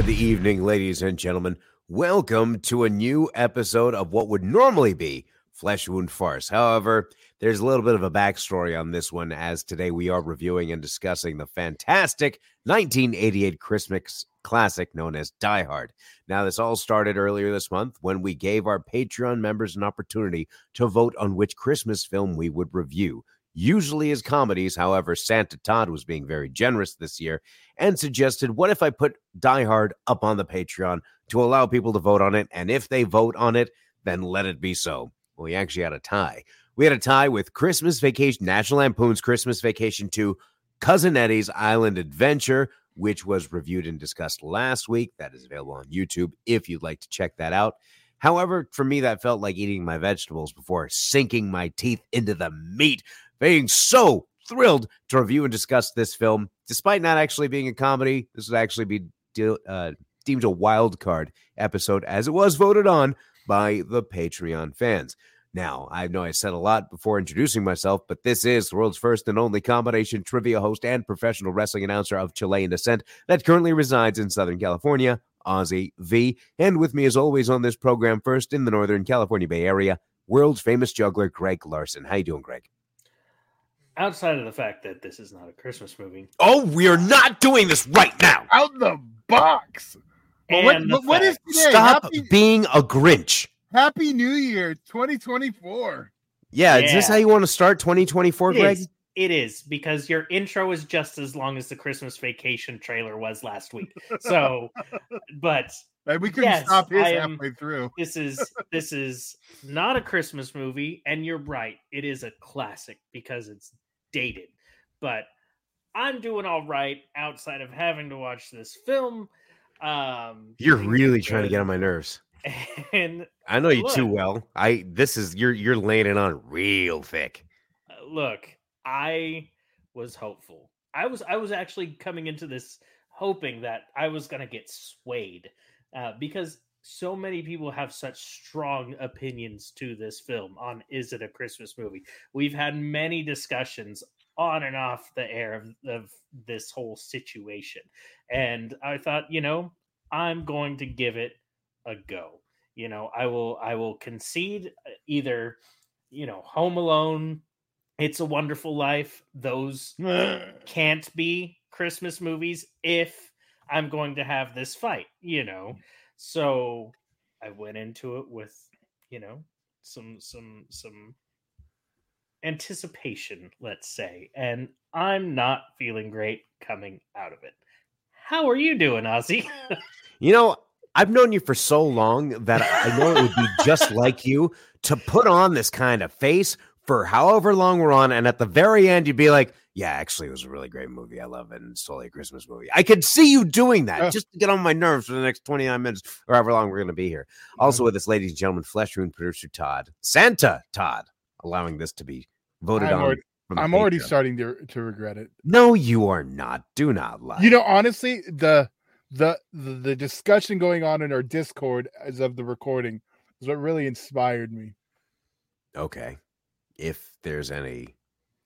Good evening, ladies and gentlemen. Welcome to a new episode of what would normally be Flesh Wound Farce. However, there's a little bit of a backstory on this one, as today we are reviewing and discussing the fantastic 1988 Christmas classic known as Die Hard. Now, this all started earlier this month when we gave our Patreon members an opportunity to vote on which Christmas film we would review usually as comedies. However, Santa Todd was being very generous this year and suggested, what if I put Die Hard up on the Patreon to allow people to vote on it? And if they vote on it, then let it be so. Well, we actually had a tie. We had a tie with Christmas Vacation, National Lampoon's Christmas Vacation 2, Cousin Eddie's Island Adventure, which was reviewed and discussed last week. That is available on YouTube if you'd like to check that out. However, for me, that felt like eating my vegetables before sinking my teeth into the meat being so thrilled to review and discuss this film. Despite not actually being a comedy, this would actually be de- uh, deemed a wild card episode as it was voted on by the Patreon fans. Now, I know I said a lot before introducing myself, but this is the world's first and only combination trivia host and professional wrestling announcer of Chilean descent that currently resides in Southern California, Ozzy V. And with me, as always, on this program, first in the Northern California Bay Area, world famous juggler Greg Larson. How you doing, Greg? Outside of the fact that this is not a Christmas movie. Oh, we are not doing this right now. Out the box. what, what, what is today? Stop Happy, being a Grinch. Happy New Year 2024. Yeah, yeah. is this how you want to start 2024, it Greg? Is. It is because your intro is just as long as the Christmas vacation trailer was last week. So, but we couldn't yes, stop his am, halfway through. This is this is not a Christmas movie, and you're right. It is a classic because it's dated. But I'm doing all right outside of having to watch this film. Um, you're really trying to get on my nerves. And I know you look, too well. I this is you're you're laying it on real thick. Uh, look, I was hopeful. I was I was actually coming into this hoping that I was going to get swayed uh, because so many people have such strong opinions to this film on is it a Christmas movie? We've had many discussions on and off the air of, of this whole situation. And I thought, you know, I'm going to give it a go. You know, I will I will concede uh, either, you know, Home Alone, It's a Wonderful Life, those can't be Christmas movies if I'm going to have this fight, you know. Mm. So I went into it with, you know, some some some anticipation, let's say, and I'm not feeling great coming out of it. How are you doing, Ozzy? you know, I've known you for so long that I know it would be just like you to put on this kind of face for however long we're on, and at the very end, you'd be like, yeah, actually, it was a really great movie. I love it. And it's totally a Christmas movie. I could see you doing that uh, just to get on my nerves for the next 29 minutes or however long we're going to be here. Also, with us, ladies and gentlemen, Flesh Wound producer Todd, Santa Todd, allowing this to be voted I'm on. Already, I'm already starting to, to regret it. No, you are not. Do not lie. You know, honestly, the, the the the discussion going on in our Discord as of the recording is what really inspired me. Okay. If there's any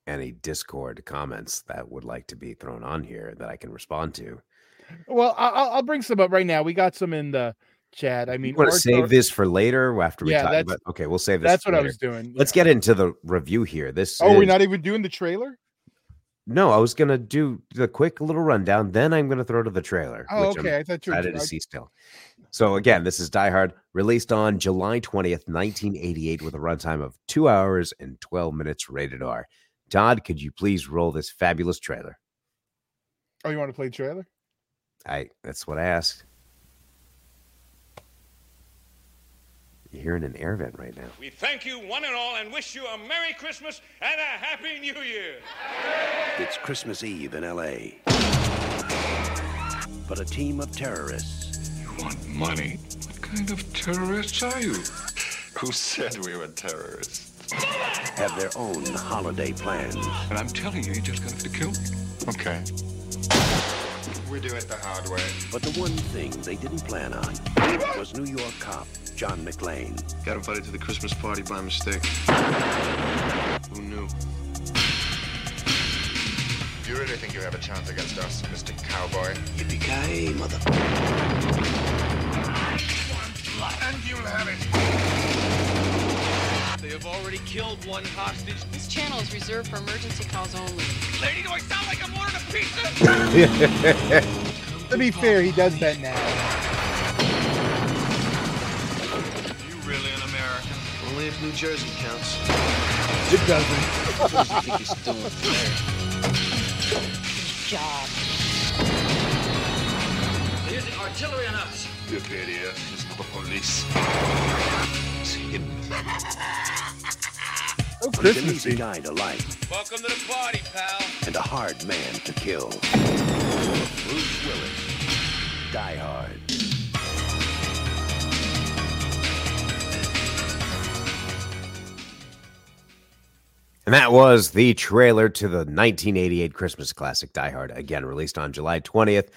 any Discord comments that would like to be thrown on here that I can respond to. Well, I'll, I'll bring some up right now. We got some in the chat. I mean, you want to save this for later after we yeah, talk about. Okay, we'll save this. That's what later. I was doing. Let's get into the review here. This. Oh, is... we're not even doing the trailer. No, I was gonna do the quick little rundown. Then I'm gonna throw to the trailer. Oh, okay. I'm i thought you were excited to see still. So again, this is Die Hard, released on July 20th, 1988, with a runtime of two hours and 12 minutes, rated R. Todd, could you please roll this fabulous trailer? Oh, you want to play trailer? I that's what I asked. You're hearing an air vent right now. We thank you one and all and wish you a Merry Christmas and a Happy New Year. It's Christmas Eve in LA. But a team of terrorists. You want money? What kind of terrorists are you? Who said we were terrorists? Have their own holiday plans. And I'm telling you, you're just going to have to kill me. Okay. We do it the hard way. But the one thing they didn't plan on was New York cop John McClane. Got invited to the Christmas party by mistake. Who knew? Do You really think you have a chance against us, Mr. Cowboy? Yippee-ki-yay, mother... And you'll have it. They have already killed one hostage. This channel is reserved for emergency calls only. Lady, do I sound like I'm ordering a pizza? To be fair, he does that now. you really an American? Only if New Jersey counts. It doesn't. What do you think he's doing there? Job. They're using artillery on us. You idiot. It's not the police. It's him. Oh, He's an easy Christmassy. guy to like Welcome to the party, pal. and a hard man to kill. Bruce Willis. Die Hard. And that was the trailer to the 1988 Christmas classic Die Hard, again released on July 20th,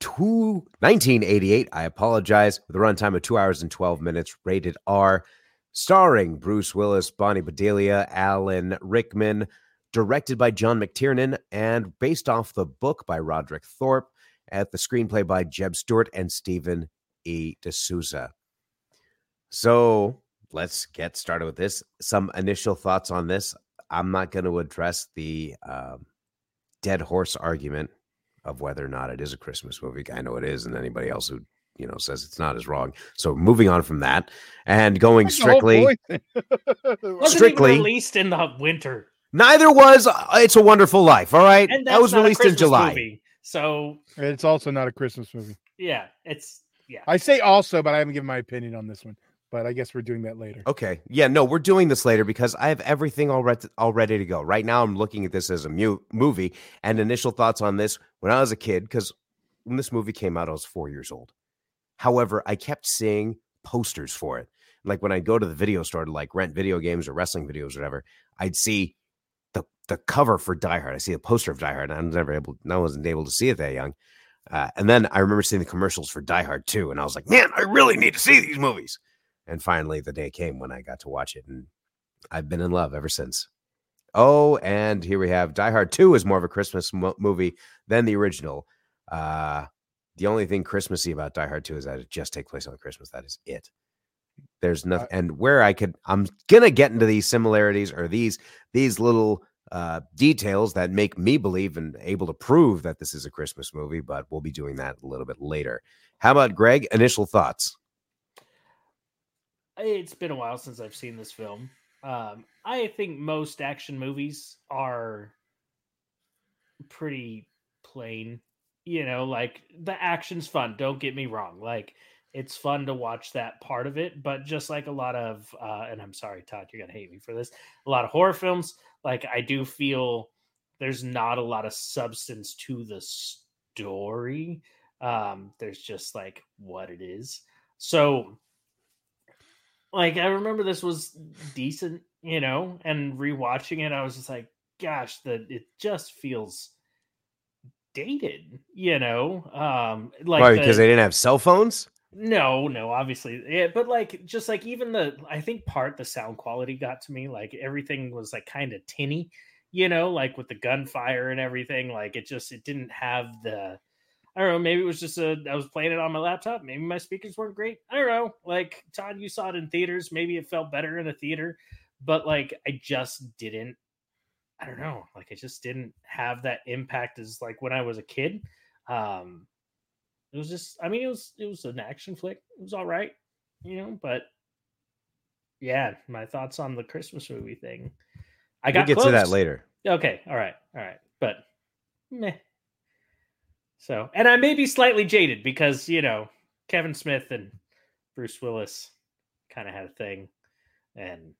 two, 1988. I apologize. With a runtime of two hours and 12 minutes, rated R, starring Bruce Willis, Bonnie Bedelia, Alan Rickman, directed by John McTiernan, and based off the book by Roderick Thorp, at the screenplay by Jeb Stewart and Stephen E. D'Souza. So let's get started with this. Some initial thoughts on this. I'm not going to address the um, dead horse argument of whether or not it is a Christmas movie. I know it is, and anybody else who you know says it's not is wrong. So moving on from that and going That's the strictly. point. Wasn't Strictly- released in the winter, Neither was uh, It's a Wonderful Life. All right, and that was released in July. movie. So it's also not a Christmas movie. yeah, it's yeah. I say also, but I haven't given my opinion on this one. But I guess we're doing that later. Okay. Yeah, no, we're doing this later because I have everything all, re- all ready to go. Right now, I'm looking at this as a mu- movie and initial thoughts on this when I was a kid, because when this movie came out, I was four years old. However, I kept seeing posters for it. Like when I go to the video store to like rent video games or wrestling videos or whatever, I'd see the the cover for Die Hard. I see a poster of Die Hard, and I was never able, I wasn't able to see it that young. Uh, and then I remember seeing the commercials for Die Hard 2, and I was like, man, I really need to see these movies. And finally, the day came when I got to watch it, and I've been in love ever since. Oh, and here we have Die Hard 2 is more of a Christmas mo- movie than the original. Uh, the only thing Christmassy about Die Hard 2 is that it just takes place on Christmas. That is it. There's nothing, and where I could, I'm gonna get into these similarities or these these little uh, details that make me believe and able to prove that this is a Christmas movie. But we'll be doing that a little bit later. How about Greg? Initial thoughts? It's been a while since I've seen this film. Um, I think most action movies are pretty plain. You know, like the action's fun. Don't get me wrong. Like it's fun to watch that part of it, but just like a lot of, uh, and I'm sorry, Todd, you're gonna hate me for this. A lot of horror films, like I do feel there's not a lot of substance to the story. Um, there's just like what it is. So like I remember this was decent, you know, and rewatching it, I was just like, gosh, that it just feels dated, you know. Um like Why? the- Because they didn't have cell phones. no, no, obviously. Yeah, but like just like even the I think part the sound quality got to me. Like everything was like kind of tinny, you know, like with the gunfire and everything. Like it just it didn't have the I don't know, maybe it was just a I was playing it on my laptop. Maybe my speakers weren't great. I don't know. Like Todd, you saw it in theaters. Maybe it felt better in a theater, but like I just didn't I don't know. Like I just didn't have that impact as like when I was a kid. Um it was just i mean it was it was an action flick it was all right you know but yeah my thoughts on the christmas movie thing i got we'll get to that later. okay all right all right but meh so and i may be slightly jaded because you know kevin smith and bruce willis kind of had a thing and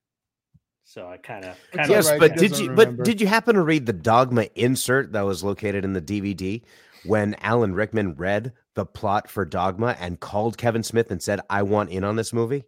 so i kind of It's kind all of Yes, right, but did doesn't you? But did you happen to read the dogma insert that was located in the DVD when Alan Rickman read the plot for Dogma and called Kevin Smith and said, "I want in on this movie"?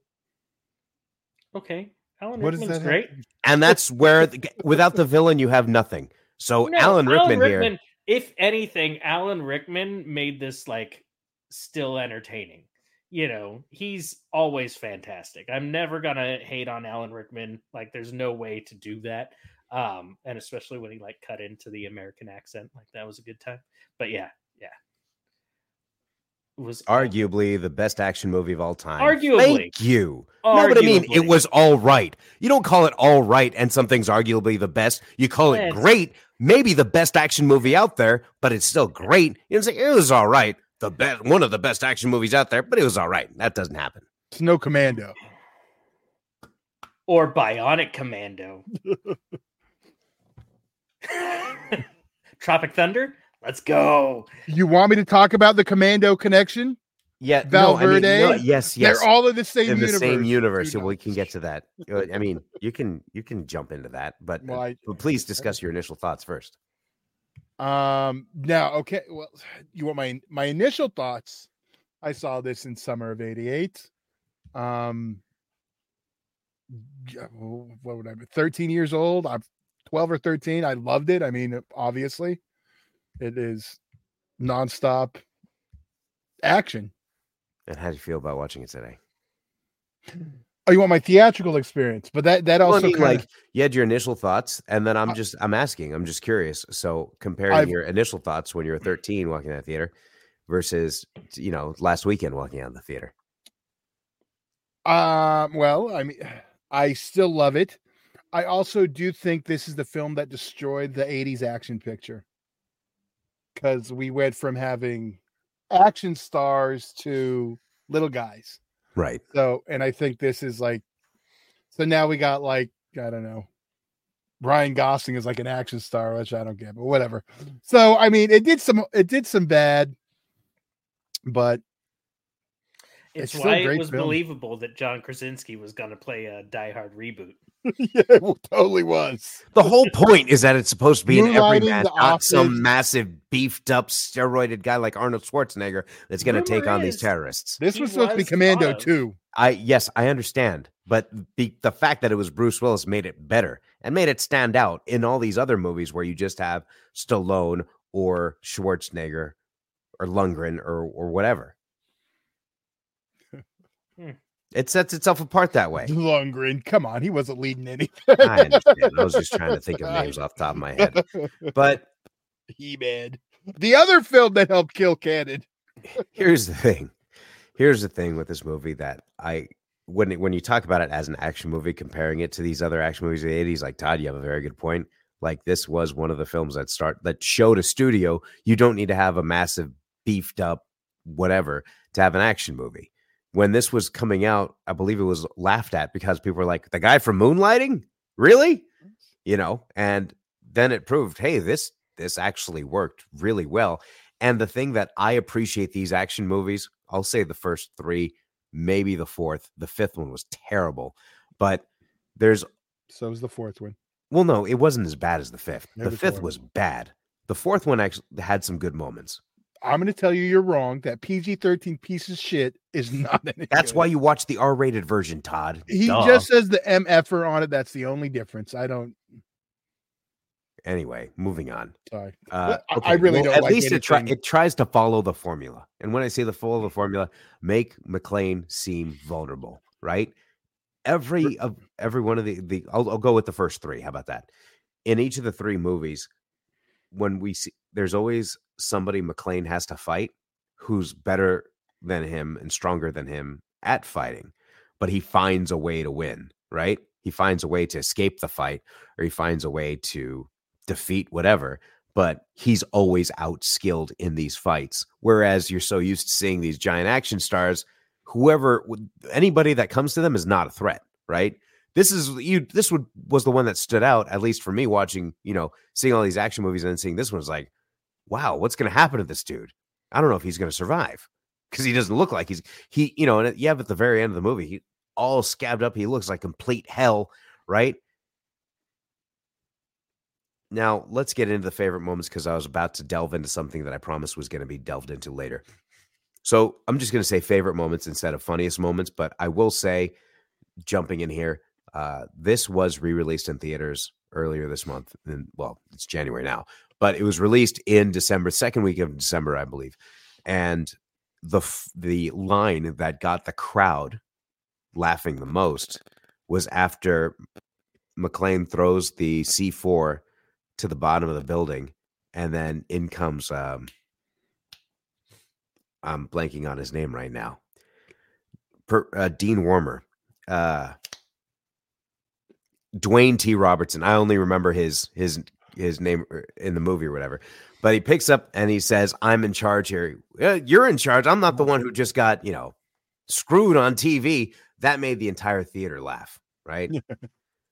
okay alan What does rickman's that great have- And that's where, the, without the villain, you have nothing. So No, Alan Rickman here. If anything, Alan Rickman made this like still entertaining. You know, he's always fantastic. I'm never gonna hate on Alan Rickman. Like, there's no way to do that. Um, and especially when he like cut into the American accent, like that was a good time. But yeah, yeah. It was Arguably the best action movie of all time. Arguably. Thank you. No, but I mean, it was all right. You don't call it all right and something's arguably the best. You call it great, maybe the best action movie out there, but it's still great. You know, say it was all right. The best, one of the best action movies out there, but it was all right. That doesn't happen. It's no commando. or Bionic Commando. Tropic Thunder, let's go. You want me to talk about the commando connection? Yeah, no, I mean, Val Verde? no, yes, yes. They're all in the same in the universe. same universe. We can get to that. I mean, you can you can jump into that, but, Well, I- but please discuss your initial thoughts first. Um now okay, well you want my my initial thoughts. I saw this in summer of 88. Um what would I be 13 years old? I'm 12 or 13. I loved it. I mean, obviously, it is nonstop action. And how do you feel about watching it today? Oh, you want my theatrical experience, but that that Well, I also mean, kinda- like you had your initial thoughts, and then I'm just I'm asking, I'm just curious. So comparing I've- your initial thoughts when you were 13 walking out of the theater versus you know last weekend walking out of the theater. Um, well, I mean, I still love it. I also do think this is the film that destroyed the 80s action picture. Because we went from having action stars to little guys. Right. So, and I think this is like, so now we got like, I don't know, Ryan Gosling is like an action star, which I don't get, but whatever. So, I mean, it did some, it did some bad, but It's, It's still a why it was film. believable that John Krasinski was going to play a Die Hard reboot. yeah, it totally was. The whole point is that it's supposed to be an Moonlighting, everyman, The not some massive beefed up steroided guy like Arnold Schwarzenegger that's going to take Rumor on these terrorists. This He was supposed to be Commando thought of. too. I yes, I understand, but the the fact that it was Bruce Willis made it better and made it stand out in all these other movies where you just have Stallone or Schwarzenegger or Lundgren or or whatever. It sets itself apart that way. Lundgren, come on, he wasn't leading anything. I understand. I was just trying to think of names off the top of my head. But he man. The other film that helped kill Cannon. here's the thing. Here's the thing with this movie that I when when you talk about it as an action movie, comparing it to these other action movies of the '80s, like Todd, you have a very good point. Like this was one of the films that start that showed a studio you don't need to have a massive beefed up whatever to have an action movie. When this was coming out, I believe it was laughed at because people were like, "The guy from Moonlighting, really?" You know, and then it proved, hey, this this actually worked really well. And the thing that I appreciate these action movies, I'll say the first three, maybe the fourth. The fifth one was terrible, but there's So was the fourth one. well, no, it wasn't as bad as the fifth. The fifth was bad. The fourth one actually had some good moments. I'm going to tell you you're wrong. That PG-13 piece of shit is not That's good. why you watch the R-rated version, Todd. he Duh. just says the MFer on it. That's the only difference. I don't. anyway. Moving on. Sorry. Uh, I- I really well, don't At like least it try, it tries to follow the formula, and when I say the follow the formula, make McClane seem vulnerable, right? Every of every one of the the I'll, I'll go with the first three. How about that? In each of the three movies, when we see there's always somebody McClane has to fight who's better than him and stronger than him at fighting, but he finds a way to win, right? He finds a way to escape the fight, or he finds a way to defeat whatever but he's always outskilled in these fights whereas you're so used to seeing these giant action stars whoever anybody that comes to them is not a threat right this is you this would was the one that stood out at least for me watching you know seeing all these action movies and seeing this one was like wow what's going to happen to this dude i don't know if he's going to survive because he doesn't look like he's he you know and you have at the very end of the movie he all scabbed up he looks like complete hell right now, let's get into the favorite moments because I was about to delve into something that I promised was going to be delved into later. So I'm just going to say favorite moments instead of funniest moments, but I will say, jumping in here, uh, this was re released in theaters earlier this month. And well, it's January now, but it was released in December, second week of December, I believe. And the the line that got the crowd laughing the most was after McClane throws the C4 to the bottom of the building, and then in comes um, I'm blanking on his name right now. Per, uh, Dean Warmer, uh, Dwayne T. Robertson. I only remember his his his name er, in the movie or whatever. But he picks up and he says, "I'm in charge here. "Uh, You're in charge. I'm not the one who just got you know screwed on TV." That made the entire theater laugh, right?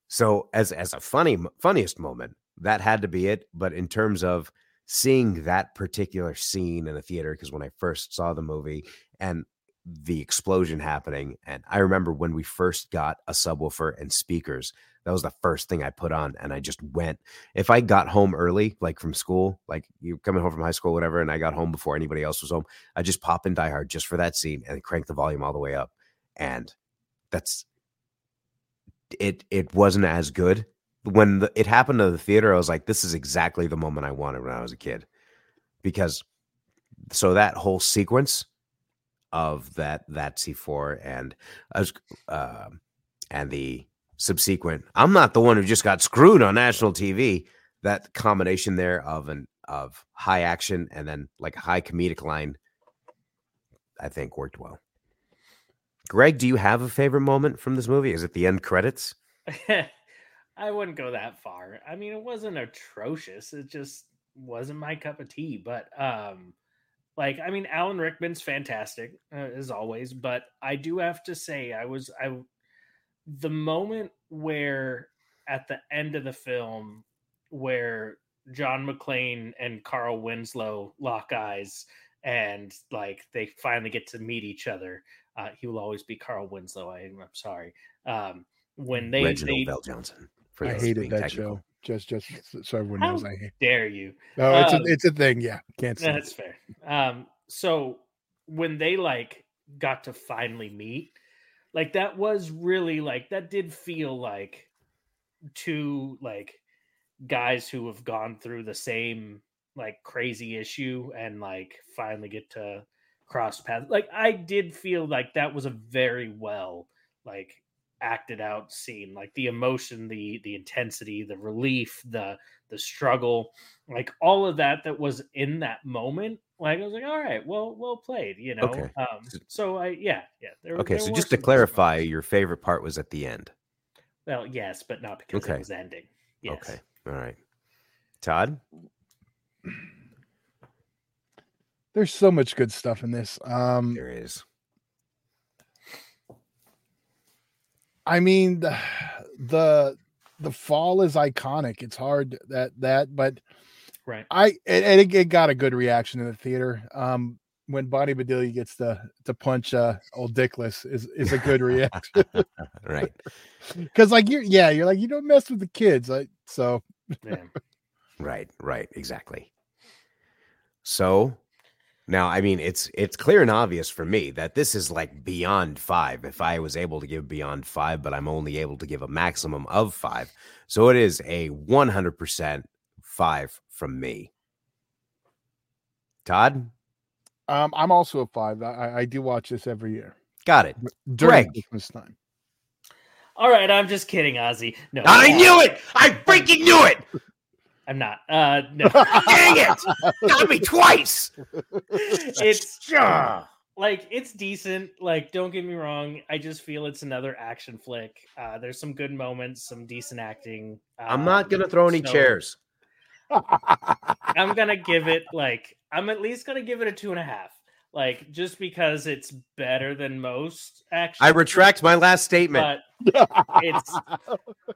so as as a funny funniest moment, that had to be it. But in terms of seeing that particular scene in a theater, because when I first saw the movie and the explosion happening, and I remember when we first got a subwoofer and speakers, that was the first thing I put on, and I just went. If I got home early, like from school, like you coming home from high school, whatever, and I got home before anybody else was home, I just pop in Die Hard just for that scene and crank the volume all the way up, and that's it. It wasn't as good when the, it happened to the theater. I was like, this is exactly the moment I wanted when I was a kid, because so that whole sequence of that that C4 and uh, and the subsequent I'm not the one who just got screwed on national TV that combination there of an of high action and then like a high comedic line I think worked well. Greg, do you have a favorite moment from this movie? Is it the end credits? I wouldn't go that far. I mean, it wasn't atrocious. It just wasn't my cup of tea. But um, like, I mean, Alan Rickman's fantastic uh, as always. But I do have to say, I was I the moment where at the end of the film where John McClane and Carl Winslow lock eyes and like they finally get to meet each other. Uh, he will always be Carl Winslow. I, I'm sorry. Um, when they, Reginald they VelJohnson. For I hated that technical. show. Just, just so everyone How knows, I hate. dare you? No, it's Um, a, it's a thing. Yeah, can't say. That's fair. Um, so when they like got to finally meet, like that was really like that did feel like two like guys who have gone through the same like crazy issue and like finally get to cross paths. Like I did feel like that was a very well like acted out scene like the emotion the the intensity the relief the the struggle like all of that that was in that moment like i was like all right well well played you know Okay. um so i yeah yeah there, Okay, there so just to clarify, moments. your favorite part was at the end. well yes but not because Okay. it was ending yes Okay. All right. Todd? There's so much good stuff in this. Um, There is. I mean, the, the the fall is iconic. It's hard that that, but right I and it, it got a good reaction in the theater. Um, when Bonnie Bedelia gets to to punch uh old Dickless is is a good reaction Right. because like you're yeah you're like you don't mess with the kids like so. Right, right, exactly. So now, I mean, it's it's clear and obvious for me that this is like beyond five. If I was able to give beyond five, but I'm only able to give a maximum of five, so it is a 100 percent five from me. Todd, um I'm also a five. I, I- I do watch this every year got it. during Greg. Christmas time. all right i'm just kidding ozzy no I uh, knew it. I freaking knew it. i'm not uh no Dang it! Got me twice. it's Yeah. like it's decent like don't get me wrong i just feel it's another action flick uh there's some good moments some decent acting I'm not um, gonna throw any so chairs. i'm gonna give it like i'm at least gonna give it a two and a half like just because it's better than most action I retract my last statement. but it's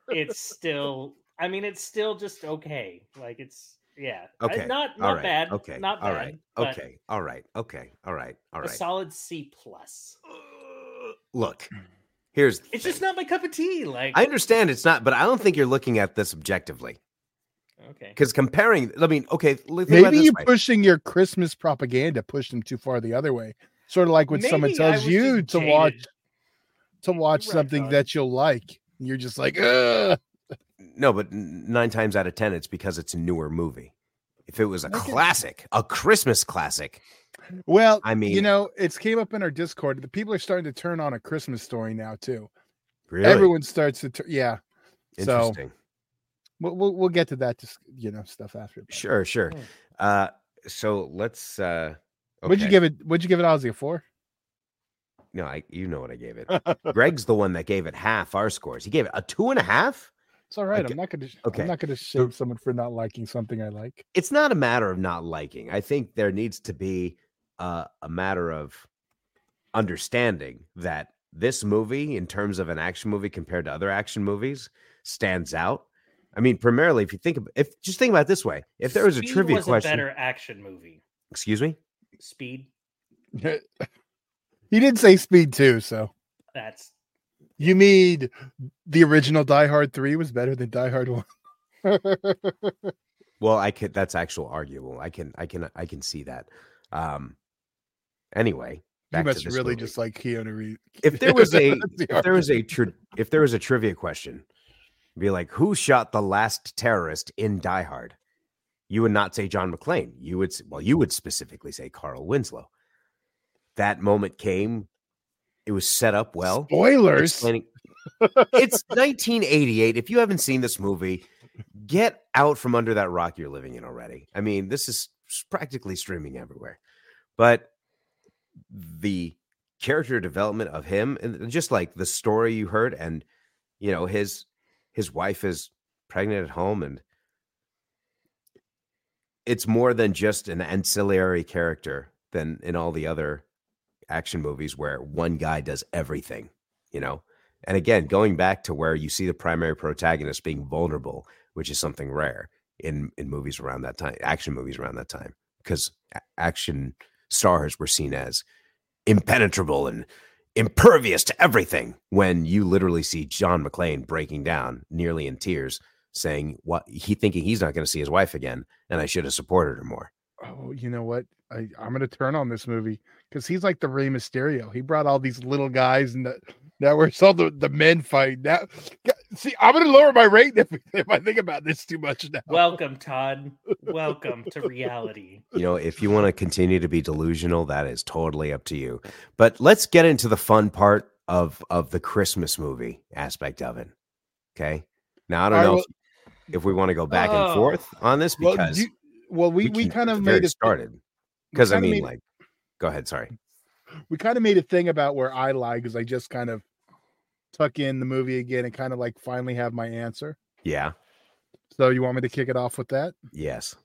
it's still i mean it's still just okay like it's yeah I- Okay, not not right. bad Okay. not bad all right. Okay. All right. Okay. All right. All a solid c plus uh, Look, here's it's just not my cup of tea like I understand it's not, but I don't think you're looking at this objectively okay because comparing. I mean, okay, think Maybe this you're way. pushing your Christmas propaganda, push them too far the other way. Sort of like when someone Maybe I tells you just to watch to watch right, something Todd. that you'll like. You're just like, Ugh. No, but nine times out of ten, it's because it's a newer movie. If it was a Okay. classic, a Christmas classic, well, I mean- you know, it's came up in our Discord. The people are starting to turn on a Christmas story now too. really, Everyone starts to, tur- yeah. So Interesting. We'll, we'll we'll get to that, just you know, stuff after. but- Sure, sure. Uh, so let's. Uh, What'd you give it? What'd you give it, Ozzy? A four? No, I. You know what I gave it. Greg's the one that gave it half our scores. He gave it a two and a half. It's all right. Okay. I'm not gonna. Okay. I'm not gonna shame someone for not liking something I like. It's not a matter of not liking. I think there needs to be uh, a matter of understanding that this movie, in terms of an action movie compared to other action movies, stands out. I mean, primarily, if you think, of, if just think about it this way, if there was a Speed trivia was question, a better action movie. excuse me, Speed. he did say Speed too, so That's you mean the original Die Hard three was better than Die Hard one? Well, I could. That's actual arguable. I can. I can. I can see that. Um. Anyway, you back to must this really movie. just like Keanu Reeves. If there was a, the if there was a, argument. tri- if there was a trivia question, be like, who shot the last terrorist in Die Hard? You would not say John McClane. You would. Well, you would specifically say Carl Winslow. That moment came. It was set up well. spoilers. explaining- it's 1988. If you haven't seen this movie, get out from under that rock you're living in already. I mean, this is practically streaming everywhere. But the character development of him and just like the story you heard and you know his his wife is pregnant at home and it's more than just an ancillary character than in all the other action movies where one guy does everything, you know. And again, going back to where you see the primary protagonist being vulnerable, which is something rare in in movies around that time, action movies around that time, because action stars were seen as impenetrable and impervious to everything. When you literally see John McClane breaking down, nearly in tears, saying what he thinking he's not going to see his wife again, and I should have supported her more. oh, you know what? I, I'm gonna turn on this movie because he's like the Rey Mysterio. He brought all these little guys and that that were saw the, the men fight. Now, see, I'm gonna lower my rate if, if I think about this too much now. welcome, Todd. welcome to reality. you know if you want to continue to be delusional that is totally up to you but let's get into the fun part of of the christmas movie aspect of it okay now i don't All right, know well- if, if we want to go back and Oh. forth on this well, because you- well, we we, can kind of made it started because i mean made- like go ahead sorry we kind of made a thing about where I lie because I just kind of tuck in the movie again and kind of like finally have my answer. yeah So you want me to kick it off with that? yes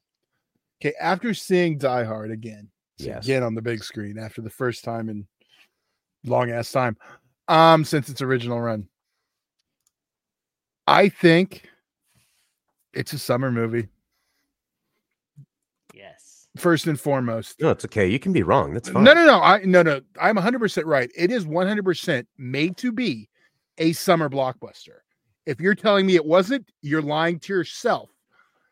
Okay, after seeing Die Hard again, so Yes. again on the big screen after the first time in long ass time, um, since its original run, I think it's a summer movie Yes. first and foremost. no it's okay you can be wrong that's fine No, no, no. I no, no. I'm 100 percent right. It is 100 percent made to be a summer blockbuster. If you're telling me it wasn't, you're lying to yourself.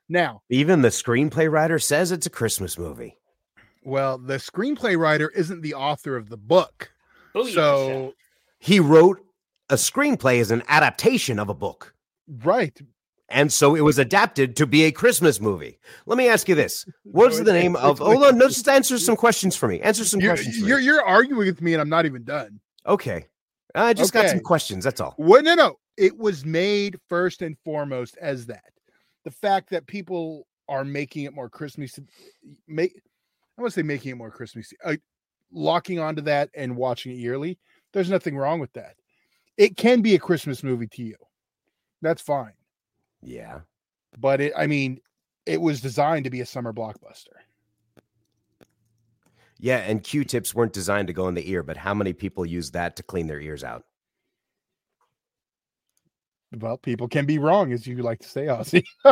Now, even the screenplay writer says it's a christmas movie well, the screenplay writer isn't the author of the book, oh, Booyah. so he wrote a screenplay as an adaptation of a book right. And so it was adapted to be a Christmas movie. Let me ask you this. What's No, the name of it's hold on, no, just answer some questions for me. Answer some You're, questions. for you're, me. you're arguing with me, and I'm not even done. Okay. I just got some questions. That's all. Well, no, no. It was made first and foremost as that. The fact that people are making it more Christmas, make I want to say making it more Christmas, uh, locking onto that and watching it yearly. There's nothing wrong with that. It can be a Christmas movie to you. That's fine. Yeah. But it, I mean, it was designed to be a summer blockbuster. Yeah. And Q tips weren't designed to go in the ear, but how many people use that to clean their ears out? Well, people can be wrong, as you like to say, Ozzy.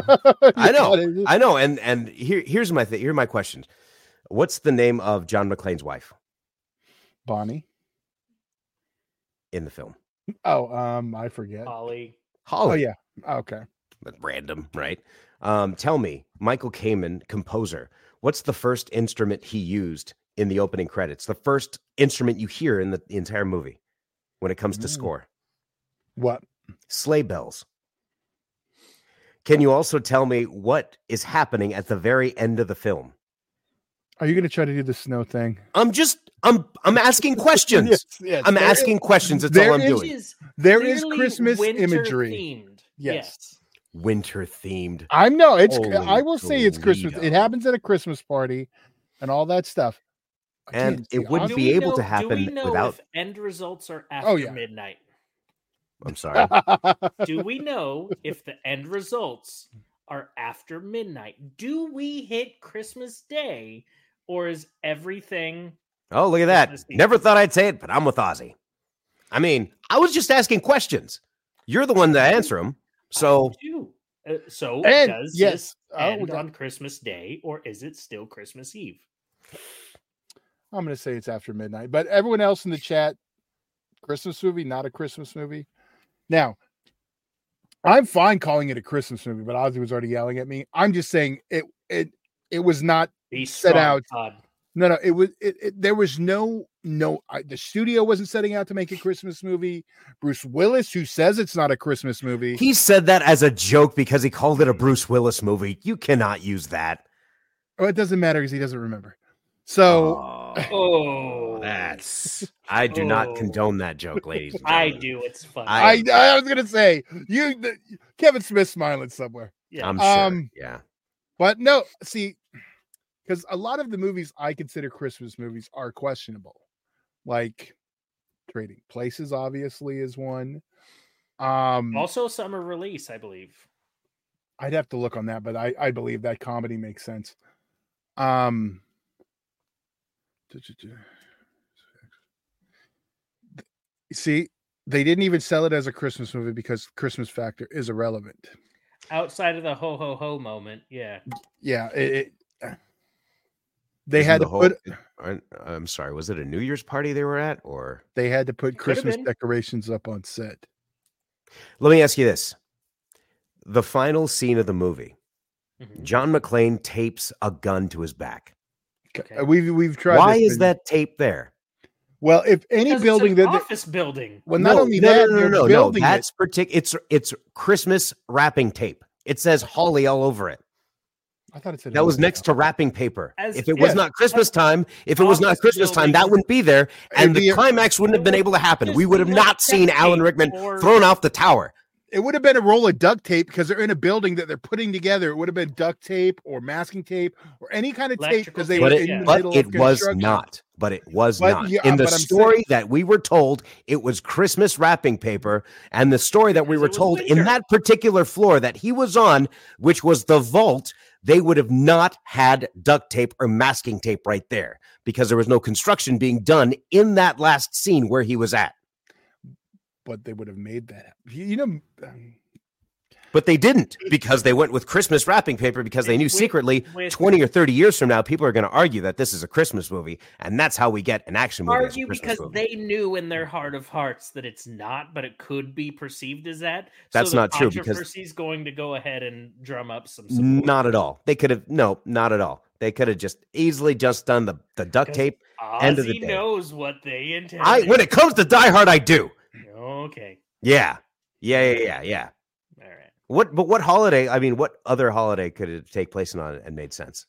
I know. I know. And and here here's my th- here are my questions. What's the name of John McClane's wife Bonnie. in the film? Oh, um, I forget. Holly. Holly. Oh yeah. Okay. That's random, right? Um, tell me, Michael Kamen, composer, what's the first instrument he used in the opening credits? The first instrument you hear in the, the entire movie when it comes to Mm. score? What? Sleigh bells. Can you also tell me what is happening at the very end of the film? Are you going to try to do the snow thing? I'm just I'm I'm asking questions. Yes, yes, I'm there asking is- questions. That's all I'm is- doing. Is There is Christmas imagery. Themed. Yes. Winter themed. I'm no, it's Holy I will say it's Christmas. It happens at a Christmas party and all that stuff. And Again, it wouldn't I'm- be we able to happen Do we know without- if end results are after Oh, yeah. midnight? I'm sorry. Do we know if the end results are after midnight? Do we hit Christmas Day, or is everything? Oh, look at that. Christmas Never thought I'd say it, but I'm with Ozzy. I mean, I was just asking questions. You're the one to answer them. So I do. Uh, so And, does yes, this oh, end on Christmas Day, or is it still Christmas Eve? I'm gonna say it's after midnight. But everyone else in the chat, Christmas movie, not a Christmas movie. Now, I'm fine calling it a Christmas movie, but Ozzy was already yelling at me. I'm just saying it it it was not Be Set strong, out. Todd. no no it was it, it there was no no I, the studio wasn't setting out to make a Christmas movie. Bruce Willis, who says it's not a Christmas movie, he said that as a joke because he called it a Bruce Willis movie. You cannot use that. oh, it doesn't matter because he doesn't remember. So Oh, Oh, that's I do not Oh. condone that joke, ladies. And I do. It's fun. I- I I was gonna say you the, Kevin Smith smiling somewhere. yeah. I'm sure. Um, yeah. But no, see, because a lot of the movies I consider Christmas movies are questionable. Like Trading Places, obviously, is one. Um, also summer release, I believe. I'd have to look on that, but I, I believe that comedy makes sense. Um, see, they didn't even sell it as a Christmas movie because Christmas factor is irrelevant. Outside of the ho ho ho moment, yeah. Yeah, it, it they Isn't had the to whole- put I- I'm sorry. Was it a New Year's party they were at, or they had to put Christmas decorations up on set. let me ask you this: the final scene of the movie, Mhm. John McClane tapes a gun to his back. Okay. Uh, We've we've tried. Why this is and- that tape there? Well, if any Because it's building an that that- office building. well, not No, only no, that, no, no, they're no, no, building it. That's particular. It's it's Christmas wrapping tape. It says Holly all over it. I thought it said That was Holiday next to wrapping paper. As- if it was not Christmas time, if it was not office Christmas time, that wouldn't be there, and It'd the be a- climax wouldn't have been able to happen. We would have not seen Alan Rickman thrown off the tower. It would have been a roll of duct tape because they're in a building that they're putting together. It would have been duct tape or masking tape or any kind of tape because they were But in it, yeah. the but middle it of was not. But it was But not. yeah, In the but I'm saying- story that we were told, it was Christmas wrapping paper, and the story that we were it was told in that particular floor that he was on, which was the vault, they would have not had duct tape or masking tape right there because there was no construction being done in that last scene where he was at. But they would have made that. You you know, um, But they didn't because they went with Christmas wrapping paper because they knew With- secretly with- 20 or 30 years from now, people are going to argue that this is a Christmas movie. And that's how we get an action movie. argue because movie. they knew in their heart of hearts that it's not, but it could be perceived as that. That's the not true, because- controversy's going to go ahead and drum up some. support. Not at all. They could have, no, not at all. They could have just easily just done the, the duct 'Cause tape. end of the day. knows what they intend. I, when it comes to Die Hard, I do. Okay, Yeah. Yeah. Yeah. Yeah. Yeah. all right. What, but what holiday? I mean, what other holiday could it take place on and made sense?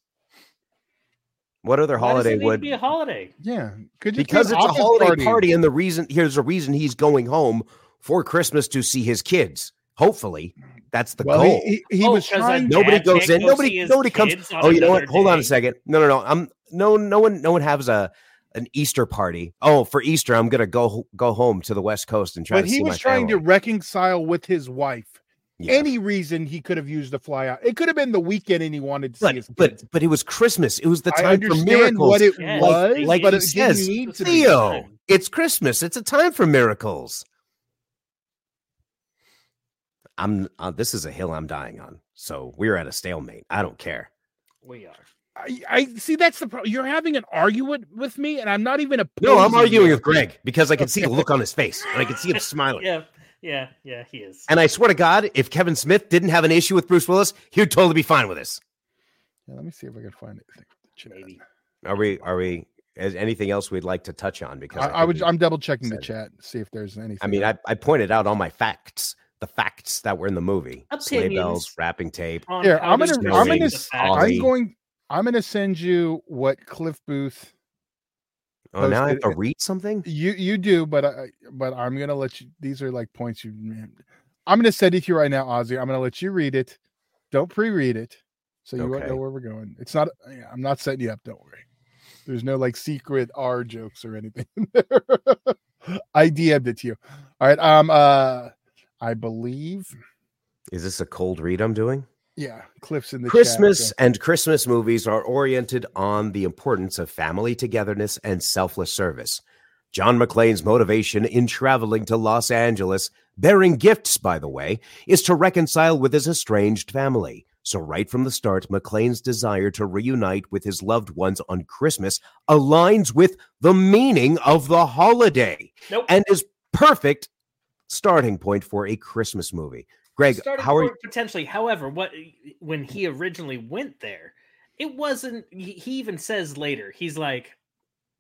What other Why holiday it need to would be a holiday? yeah, could just be because it's a holiday party. and the reason here's a reason he's going home for Christmas to see his kids. Hopefully, that's the Well, goal. he, he, he Oh, was 'cause a trying. nobody goes in. go Nobody nobody comes. Oh, you know what? another Hold on a second. No, no, no. I'm no no one no one has a an Easter party. Oh, for Easter, I'm gonna go go home to the West Coast and try But to he see was my trying to reconcile with his wife. Yeah. Any reason he could have used to fly out. It could have been the weekend and he wanted to see but his but kids. but it was Christmas. It was the I time for miracles. what it Yes, was, like- like but he it says, to be. Theo, it's Christmas. It's a time for miracles. I'm. Uh, this is a hill I'm dying on. So we're at a stalemate. I don't care. We are. I, I see that's the problem. You're having an argument with me, and I'm not even a. No, I'm arguing with Greg because I can see the look on his face and I can see him smiling. Yeah, yeah, yeah. He is. And I swear to God, if Kevin Smith didn't have an issue with Bruce Willis, he would totally be fine with this. Yeah, let me see if I can find anything. with the chat. Maybe. Are we? Are we? Is anything else we'd like to touch on? Because I, I, I would. I'm double checking the chat, see if there's anything. I mean, I, I pointed out all my facts, the facts that were in the movie: sleigh bells, Opinions. wrapping tape. On Here, I'm gonna. I'm gonna. the s- fact. Ollie. I'm going. Gonna send you what Cliff Booth. Oh, now I have to read something. You you do, but I but I'm gonna let you. These are like points you. I'm going to send it to you right now, Ozzy. I'm going to let you read it. Don't pre-read it, so you won't know where we're going. It's not. I'm not setting you up. Don't worry. There's no like secret R jokes or anything. I DM'd it to you. All right. Um. Uh. I believe. Is this a cold read I'm doing? Yeah. Cliffs in the chat, Christmas so- and Christmas movies are oriented on the importance of family togetherness and selfless service. John McClane's motivation in traveling to Los Angeles, bearing gifts, by the way, is to reconcile with his estranged family. So, right from the start, McClane's desire to reunite with his loved ones on Christmas aligns with the meaning of the holiday Nope. and is perfect starting point for a Christmas movie. Greg, how are you? potentially. However, what when he originally went there, it wasn't. He, he even says later, he's like,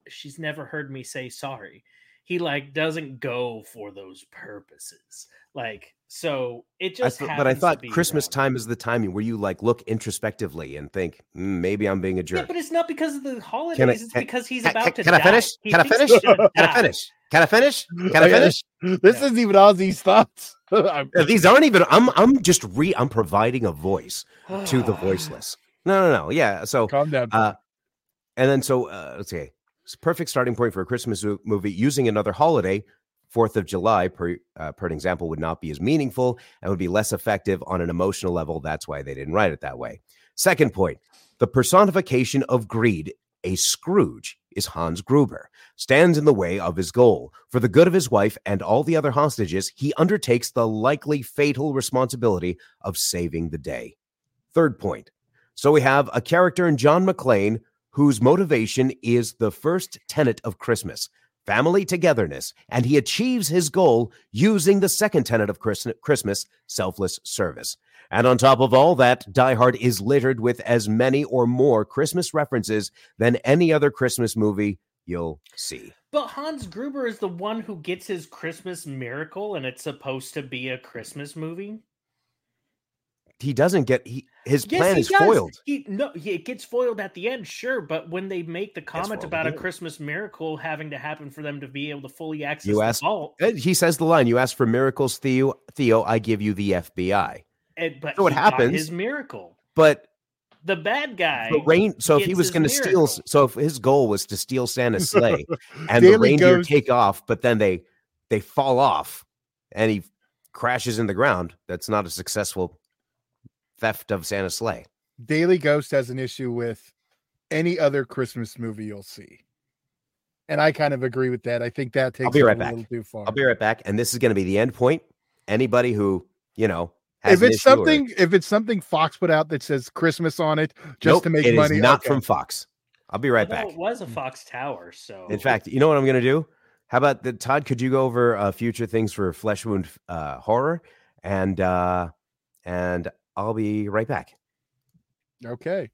"She's never heard me say sorry." He like doesn't go for those purposes. Like so, it I just. th- but I thought Christmas around. time is the timing where you like look introspectively and think "Mm, maybe I'm being a Yeah, jerk. but it's not because of the holidays. it's can- because he's Can, about can- to can I die. finish? He Can I finish? he's gonna Can I finish? Can I finish? Can I finish? This Yeah. isn't even Ozzy's thoughts. These aren't even. I'm. I'm just re. I'm providing a voice to the voiceless. No, no, no. Yeah. So Calm down. Uh, And then so uh, let's see. It's a perfect starting point for a Christmas movie using another holiday. Fourth of July, per uh, per example, would not be as meaningful and would be less effective on an emotional level. That's why they didn't write it that way. Second point: the personification of greed, a Scrooge, is Hans Gruber, stands in the way of his goal. For the good of his wife and all the other hostages, he undertakes the likely fatal responsibility of saving the day. Third point: so we have a character in John McClane whose motivation is the first tenet of Christmas family togetherness, and he achieves his goal using the second tenet of Christmas selfless service. And on top of all that, Die Hard is littered with as many or more Christmas references than any other Christmas movie you'll see. But Hans Gruber is the one who gets his Christmas miracle, and it's supposed to be a Christmas movie. He doesn't get he his Yes, plan he is does. foiled. He no, he, it gets foiled at the end, sure. But when they make the comment about a. Christmas miracle having to happen for them to be able to fully access You the asked- vault, Uh, He says the line, "You ask for miracles, Theo. Theo, I give you the FBI." and, but So what happens- His miracle. But The bad guy. the rain. So if he was going to steal, so if his goal was to steal Santa's sleigh, and the reindeer goes- take off, but then they they fall off, and he crashes in the ground. That's not a successful theft of Santa's sleigh. Daily Ghost has an issue with any other Christmas movie you'll see. And I kind of agree with that. I think that takes be right a back. little too far. I'll be right back, and this is going to be the end point. Anybody who you know has if it's issue or- something, if it's something Fox put out that says Christmas on it, just Nope, to make it is money, not okay. from Fox. I'll be right Although back. It was a Fox Tower, so In fact, you know what I'm going to do? How about the Todd? Could you go over uh, future things for Flesh Wound uh, Horror, and uh, and I'll be right back. Okay.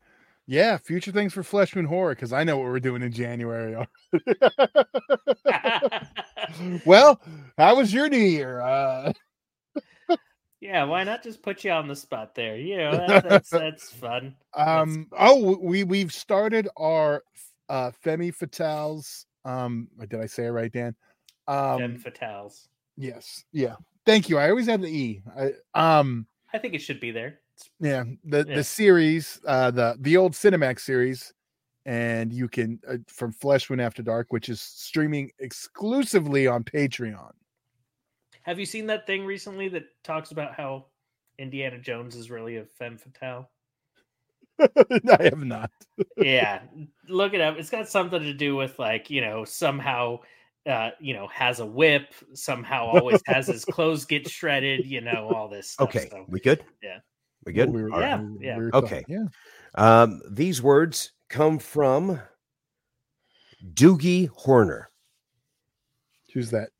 Yeah, future things for Flesh Wound Horror because I know what we're doing in January. well, how was your New Year? Uh, yeah, why not just put you on the spot there? You know, that, that's that's fun. um. Oh, we we've started our uh Femi Fatales. Um, did I say it right, Dan? Um, Femme fatales. yes. Yeah. Thank you. I always have the E. I, um. I think it should be there. It's- Yeah. The Yeah. the series, uh, the the old Cinemax series, and you can uh, from Flesh Wound After Dark, which is streaming exclusively on Patreon. Have you seen that thing recently that talks about how Indiana Jones is really a femme fatale? I have not. yeah, look it up. It's got something to do with like you know somehow uh you know has a whip somehow always has his clothes get shredded you know all this stuff Okay, so. we good? Yeah. we good. We were- All right. Yeah, we yeah. were Okay. talking- Yeah. Um, these words come from Doogie Horner. Who's that?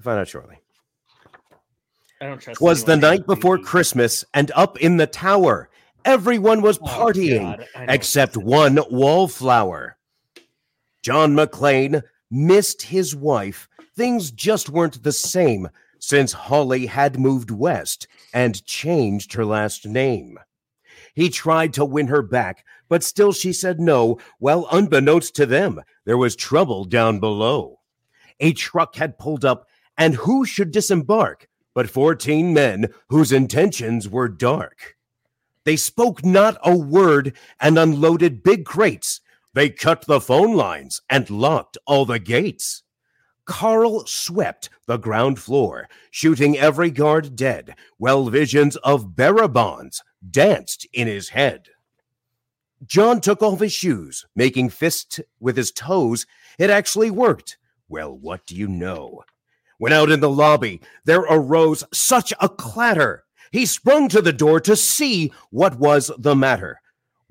Find out shortly. i don't trust Was the night before Doogie. Christmas, and up in the tower, everyone was Oh, partying. God, except one wallflower. John McClane missed his wife. Things just weren't the same since Holly had moved west and changed her last name. He tried to win her back, but still she said no. Well, unbeknownst to them, there was trouble down below. A truck had pulled up, and who should disembark but 14 men whose intentions were dark. They spoke not a word and unloaded big crates. They cut the phone lines and locked all the gates. Carl swept the ground floor, shooting every guard dead, while visions of bearer bonds danced in his head. John took off his shoes, making fists with his toes. It actually worked. Well, what do you know? When out in the lobby, there arose such a clatter. He sprung to the door to see what was the matter.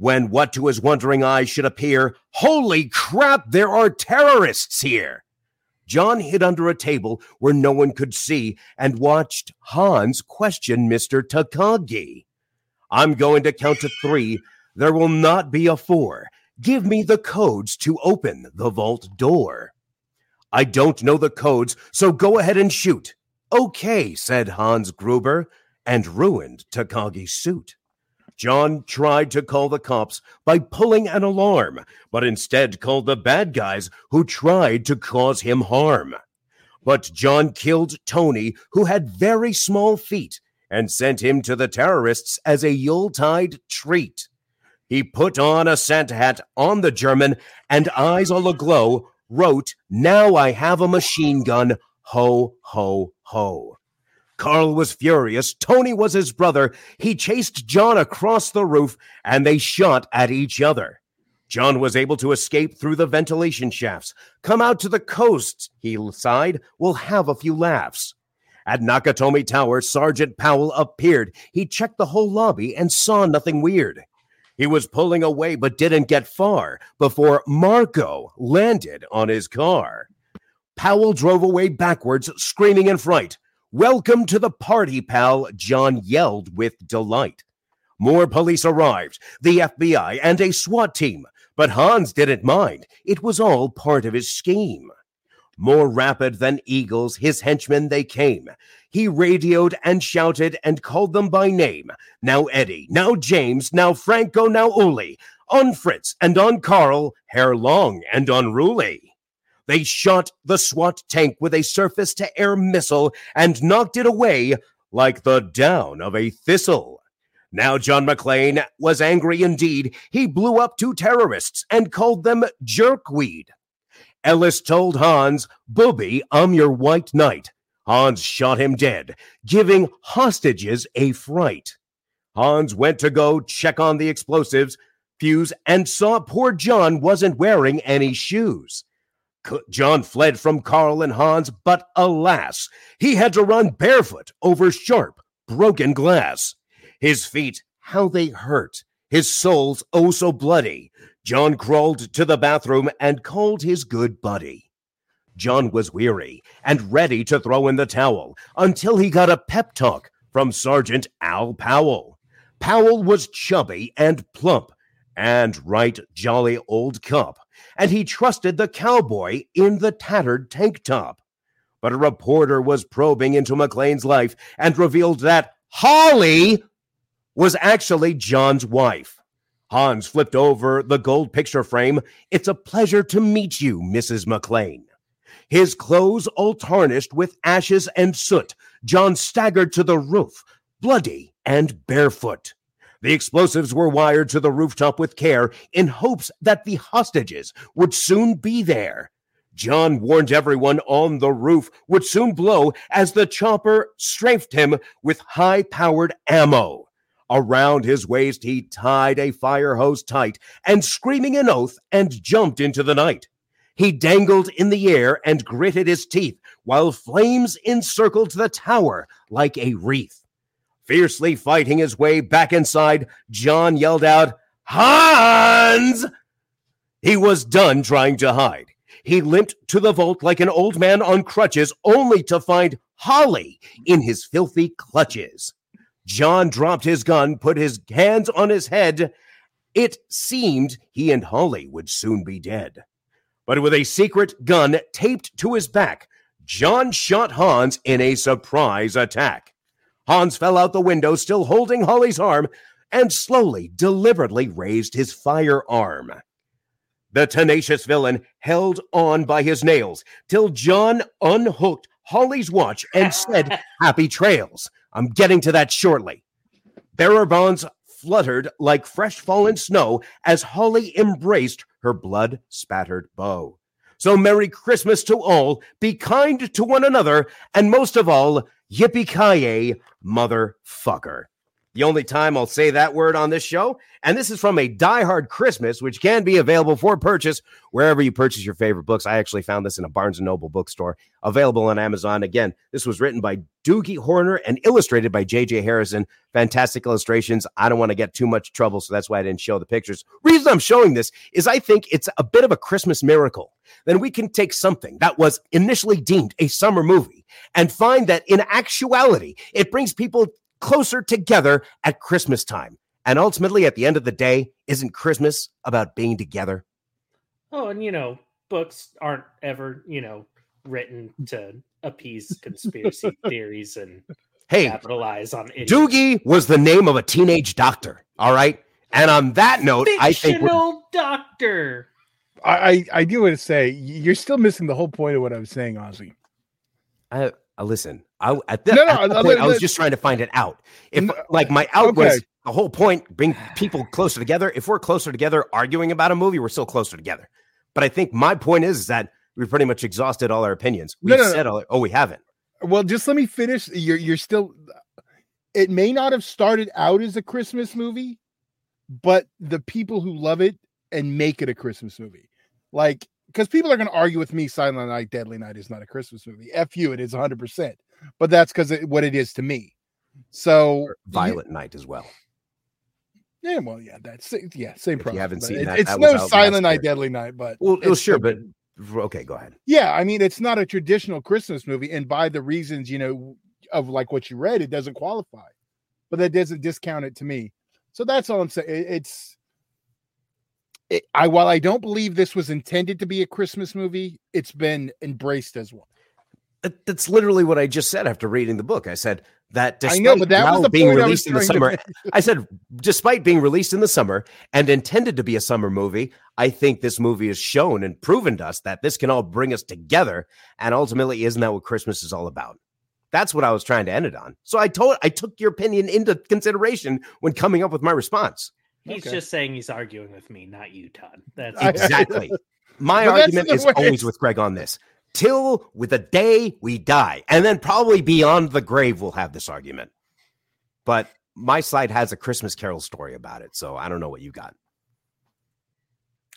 When what to his wondering eyes should appear, holy crap, there are terrorists here. John hid under a table where no one could see and watched Hans question Mr. Takagi. I'm going to count to three. There will not be a four. Give me the codes to open the vault door. I don't know the codes, so go ahead and shoot. Okay, said Hans Gruber, and ruined Takagi's suit. John tried to call the cops by pulling an alarm, but instead called the bad guys who tried to cause him harm. But John killed Tony, who had very small feet, and sent him to the terrorists as a Yuletide treat. He put on a Santa hat on the German and eyes all aglow, wrote, Now I have a machine gun, ho, ho, ho. Carl was furious. Tony was his brother. He chased John across the roof and they shot at each other. John was able to escape through the ventilation shafts. Come out to the coast, he sighed. We'll have a few laughs. At Nakatomi Tower, Sergeant Powell appeared. He checked the whole lobby and saw nothing weird. He was pulling away but didn't get far before Marco landed on his car. Powell drove away backwards, screaming in fright. Welcome to the party, pal, John yelled with delight. More police arrived, the FBI, and a SWAT team, but Hans didn't mind. It was all part of his scheme. More rapid than eagles, his henchmen they came. He radioed and shouted and called them by name. Now Eddie, now James, now Franco, now Uli. On Fritz and on Carl, hair long and unruly. They shot the SWAT tank with a surface to air missile and knocked it away like the down of a thistle. Now John McClane was angry indeed. He blew up two terrorists and called them jerkweed. Ellis told Hans, Booby, I'm your white knight. Hans shot him dead, giving hostages a fright. Hans went to go check on the explosives, fuse, and saw poor John wasn't wearing any shoes. John fled from Carl and Hans, but alas, he had to run barefoot over sharp, broken glass. His feet, how they hurt, his soul's oh so bloody. John crawled to the bathroom and called his good buddy. John was weary and ready to throw in the towel until he got a pep talk from Sergeant Al Powell. Powell was chubby and plump and right jolly old cup, and he trusted the cowboy in the tattered tank top. But a reporter was probing into McClane's life and revealed that Holly was actually John's wife. Hans flipped over the gold picture frame. It's a pleasure to meet you, Mrs. McClane. His clothes all tarnished with ashes and soot, John staggered to the roof, bloody and barefoot. The explosives were wired to the rooftop with care in hopes that the hostages would soon be there. John warned everyone on the roof would soon blow as the chopper strafed him with high powered ammo. Around his waist, he tied a fire hose tight and, screaming an oath, and jumped into the night. He dangled in the air and gritted his teeth while flames encircled the tower like a wreath. Fiercely fighting his way back inside, John yelled out, Hans! He was done trying to hide. He limped to the vault like an old man on crutches, only to find Holly in his filthy clutches. John dropped his gun, put his hands on his head. It seemed he and Holly would soon be dead. But with a secret gun taped to his back, John shot Hans in a surprise attack. Hans fell out the window, still holding Holly's arm, and slowly, deliberately raised his firearm. The tenacious villain held on by his nails till John unhooked Holly's watch and said, Happy trails. I'm getting to that shortly. Bearer bonds fluttered like fresh fallen snow as Holly embraced her blood spattered bow. So, Merry Christmas to all. Be kind to one another. And most of all, Yippee Ki motherfucker. The only time I'll say that word on this show. And this is from a Die Hard Christmas, which can be available for purchase wherever you purchase your favorite books. I actually found this in a Barnes and Noble bookstore, available on Amazon. Again, this was written by Doogie Horner and illustrated by J.J. Harrison. Fantastic illustrations. I don't want to get too much trouble, so that's why I didn't show the pictures. Reason I'm showing this is I think it's a bit of a Christmas miracle. Then we can take something that was initially deemed a summer movie and find that in actuality, it brings people closer together at Christmas time. And ultimately, at the end of the day, isn't Christmas about being together? Oh, and you know, books aren't ever, you know, written to appease conspiracy theories and Hey, capitalize on idiots. Doogie was the name of a teenage doctor. All right. And on that note, I think we're- fictional doctor. I, I I do want to say you're still missing the whole point of what I was saying, Ozzy. I, uh, listen. I at, the, No, no, at that no, point, I was just trying to find it out. If like my out was the whole point, bring people closer together. If we're closer together, arguing about a movie, we're still closer together. But I think my point is, is that we've pretty much exhausted all our opinions. We've no. said all. Oh, we haven't. Well, just let me finish. You're you're still. It may not have started out as a Christmas movie, but the people who love it and make it a Christmas movie, like because people are going to argue with me, Silent Night, Deadly Night is not a Christmas movie. F you, it is 100. But that's because what it is to me. So Violent Night as well. Yeah, well, yeah, that's yeah, same If you haven't but seen it- that, it's that no Silent Night. Deadly Night, but Well, well sure, but okay, go ahead. yeah, I mean, it's not a traditional Christmas movie, and by the reasons you know of like what you read, it doesn't qualify, but that doesn't discount it to me. So that's all I'm saying. It's it, I while I don't believe this was intended to be a Christmas movie, it's been embraced as one. That- That's literally what I just said after reading the book. I said that I despite know, but that was now the being point was released in the trying to summer. I said despite being released in the summer and intended to be a summer movie, I think this movie has shown and proven to us that this can all bring us together. And ultimately, isn't that what Christmas is all about? That's what I was trying to end it on. So I told I took your opinion into consideration when coming up with my response. He's Okay. just saying he's arguing with me, not you, Todd. That's Exactly. My But argument is always with Greg on this. Till with the day we die, and then probably beyond the grave, we'll have this argument. But my side has a Christmas Carol story about it, so I don't know what you got.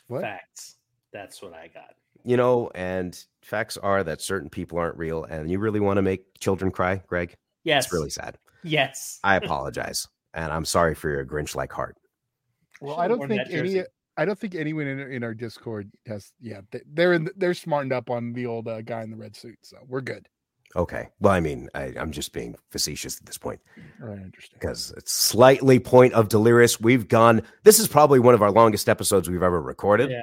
What? facts. That's what I got. You know, and facts are that certain people aren't real, and you really want to make children cry, Greg. Yes. It's really sad. Yes. I apologize, and I'm sorry for your Grinch-like heart. Well, I don't think that any. Jersey. I don't think anyone in, in our Discord has. Yeah, they- they're in. They're smartened up on the old uh, guy in the red suit, so we're good. Okay. Well, I mean, I, I'm just being facetious at this point. I understand. because it's slightly point of delirious. We've gone. This is probably one of our longest episodes we've ever recorded. Yeah.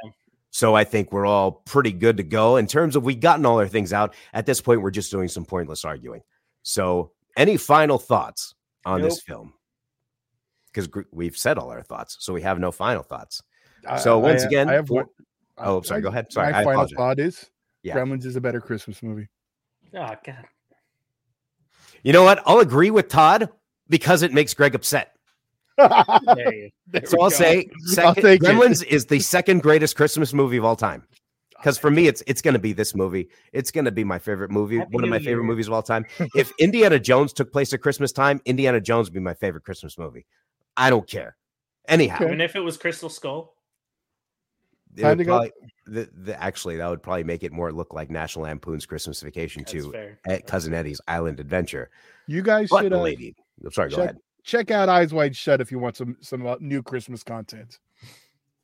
So I think we're all pretty good to go in terms of we've gotten all our things out. At this point, we're just doing some pointless arguing. So, any final thoughts on this film? Because we've said all our thoughts, so we have no final thoughts. I- So I- once I again, have for- one. Oh, sorry. Go ahead. Sorry, My I final apologize. thought is Yeah. Gremlins is a better Christmas movie. Oh God. You know what? I'll agree with Todd because it makes Greg upset. There you. There So I'll go. say second, take it. Gremlins is the second greatest Christmas movie of all time. Oh, because for me, it's it's going to be this movie. It's going to be my favorite movie, Happy one of New my favorite movies of all time. If Indiana Jones took place at Christmas time, Indiana Jones would be my favorite Christmas movie. I don't care. Anyhow, Okay. Even if it was Crystal Skull. Time to go. the, the, actually that would probably make it more look like National Lampoon's Christmas Vacation That's to at Cousin Eddie's Island Adventure. You guys But should uh, lady, I'm sorry, go check- ahead. check out Eyes Wide Shut if you want some some uh, new Christmas content.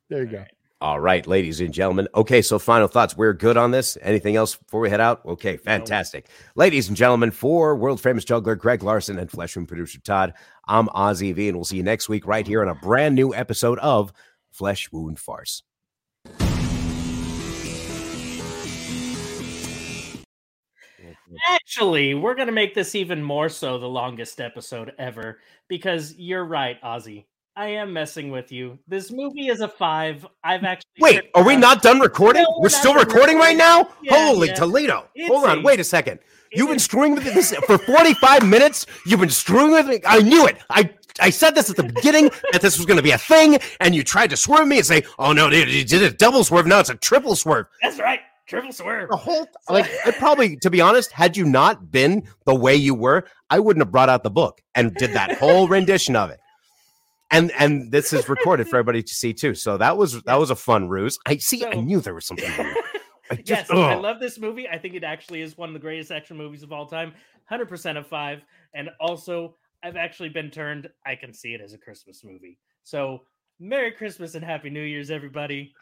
There you go. All right, ladies and gentlemen. Okay, so final thoughts. We're good on this. Anything else before we head out? Okay, fantastic. Ladies and gentlemen, for world famous juggler Greg Larson and Flesh Fleshroom producer Todd, I'm Ozzy V, and we'll see you next week right here on a brand new episode of Flesh Wound Farce. Actually, we're gonna make this even more so the longest episode ever because you're right, Ozzy. I am messing with you. This movie is a five. I've actually Wait, are we not done recording? No, we're we're still done recording right now? Yeah, Holy yeah. Toledo. It's Hold on, a- wait a second. You've been screwing with this for 45 minutes. You've been screwing with me. I knew it. I I said this at the beginning that this was going to be a thing, and you tried to swerve me and say, "Oh no, dude, you did a double swerve. Now it's a triple swerve." That's right. Triple swerve. The whole like, I probably, to be honest, had you not been the way you were, I wouldn't have brought out the book and did that whole rendition of it. And and this is recorded for everybody to see too. So that was that was a fun ruse. I see. I knew there was something. weird. I just, yes, I love this movie. I think it actually is one of the greatest action movies of all time. 100% of 5. And also, I've actually been turned I can see it as a Christmas movie. So, Merry Christmas and Happy New Year's everybody.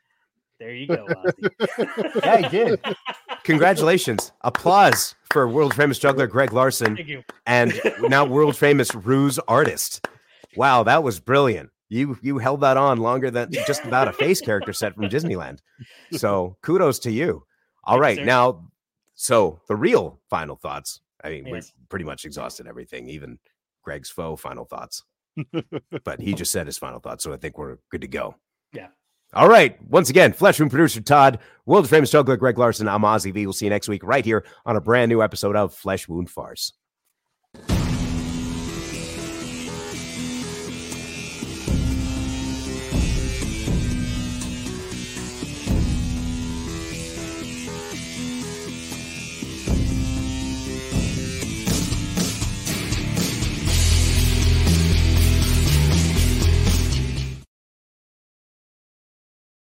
There you go, Ozzy. Yeah, I did. Congratulations. Applause for world famous juggler Greg Larson Thank you. and now world famous ruse artist. Wow, that was brilliant. You you held that on longer than just about a face character set from Disneyland. So kudos to you. All right, now so the real final thoughts. I mean, Yes. we've pretty much exhausted everything, even Greg's foe, final thoughts. but he just said his final thoughts, so I think we're good to go. Yeah. All right. Once again, Flesh Wound producer Todd, world famous juggler Greg Larson. I'm Ozzy V. We'll see you next week right here on a brand new episode of Flesh Wound Farce.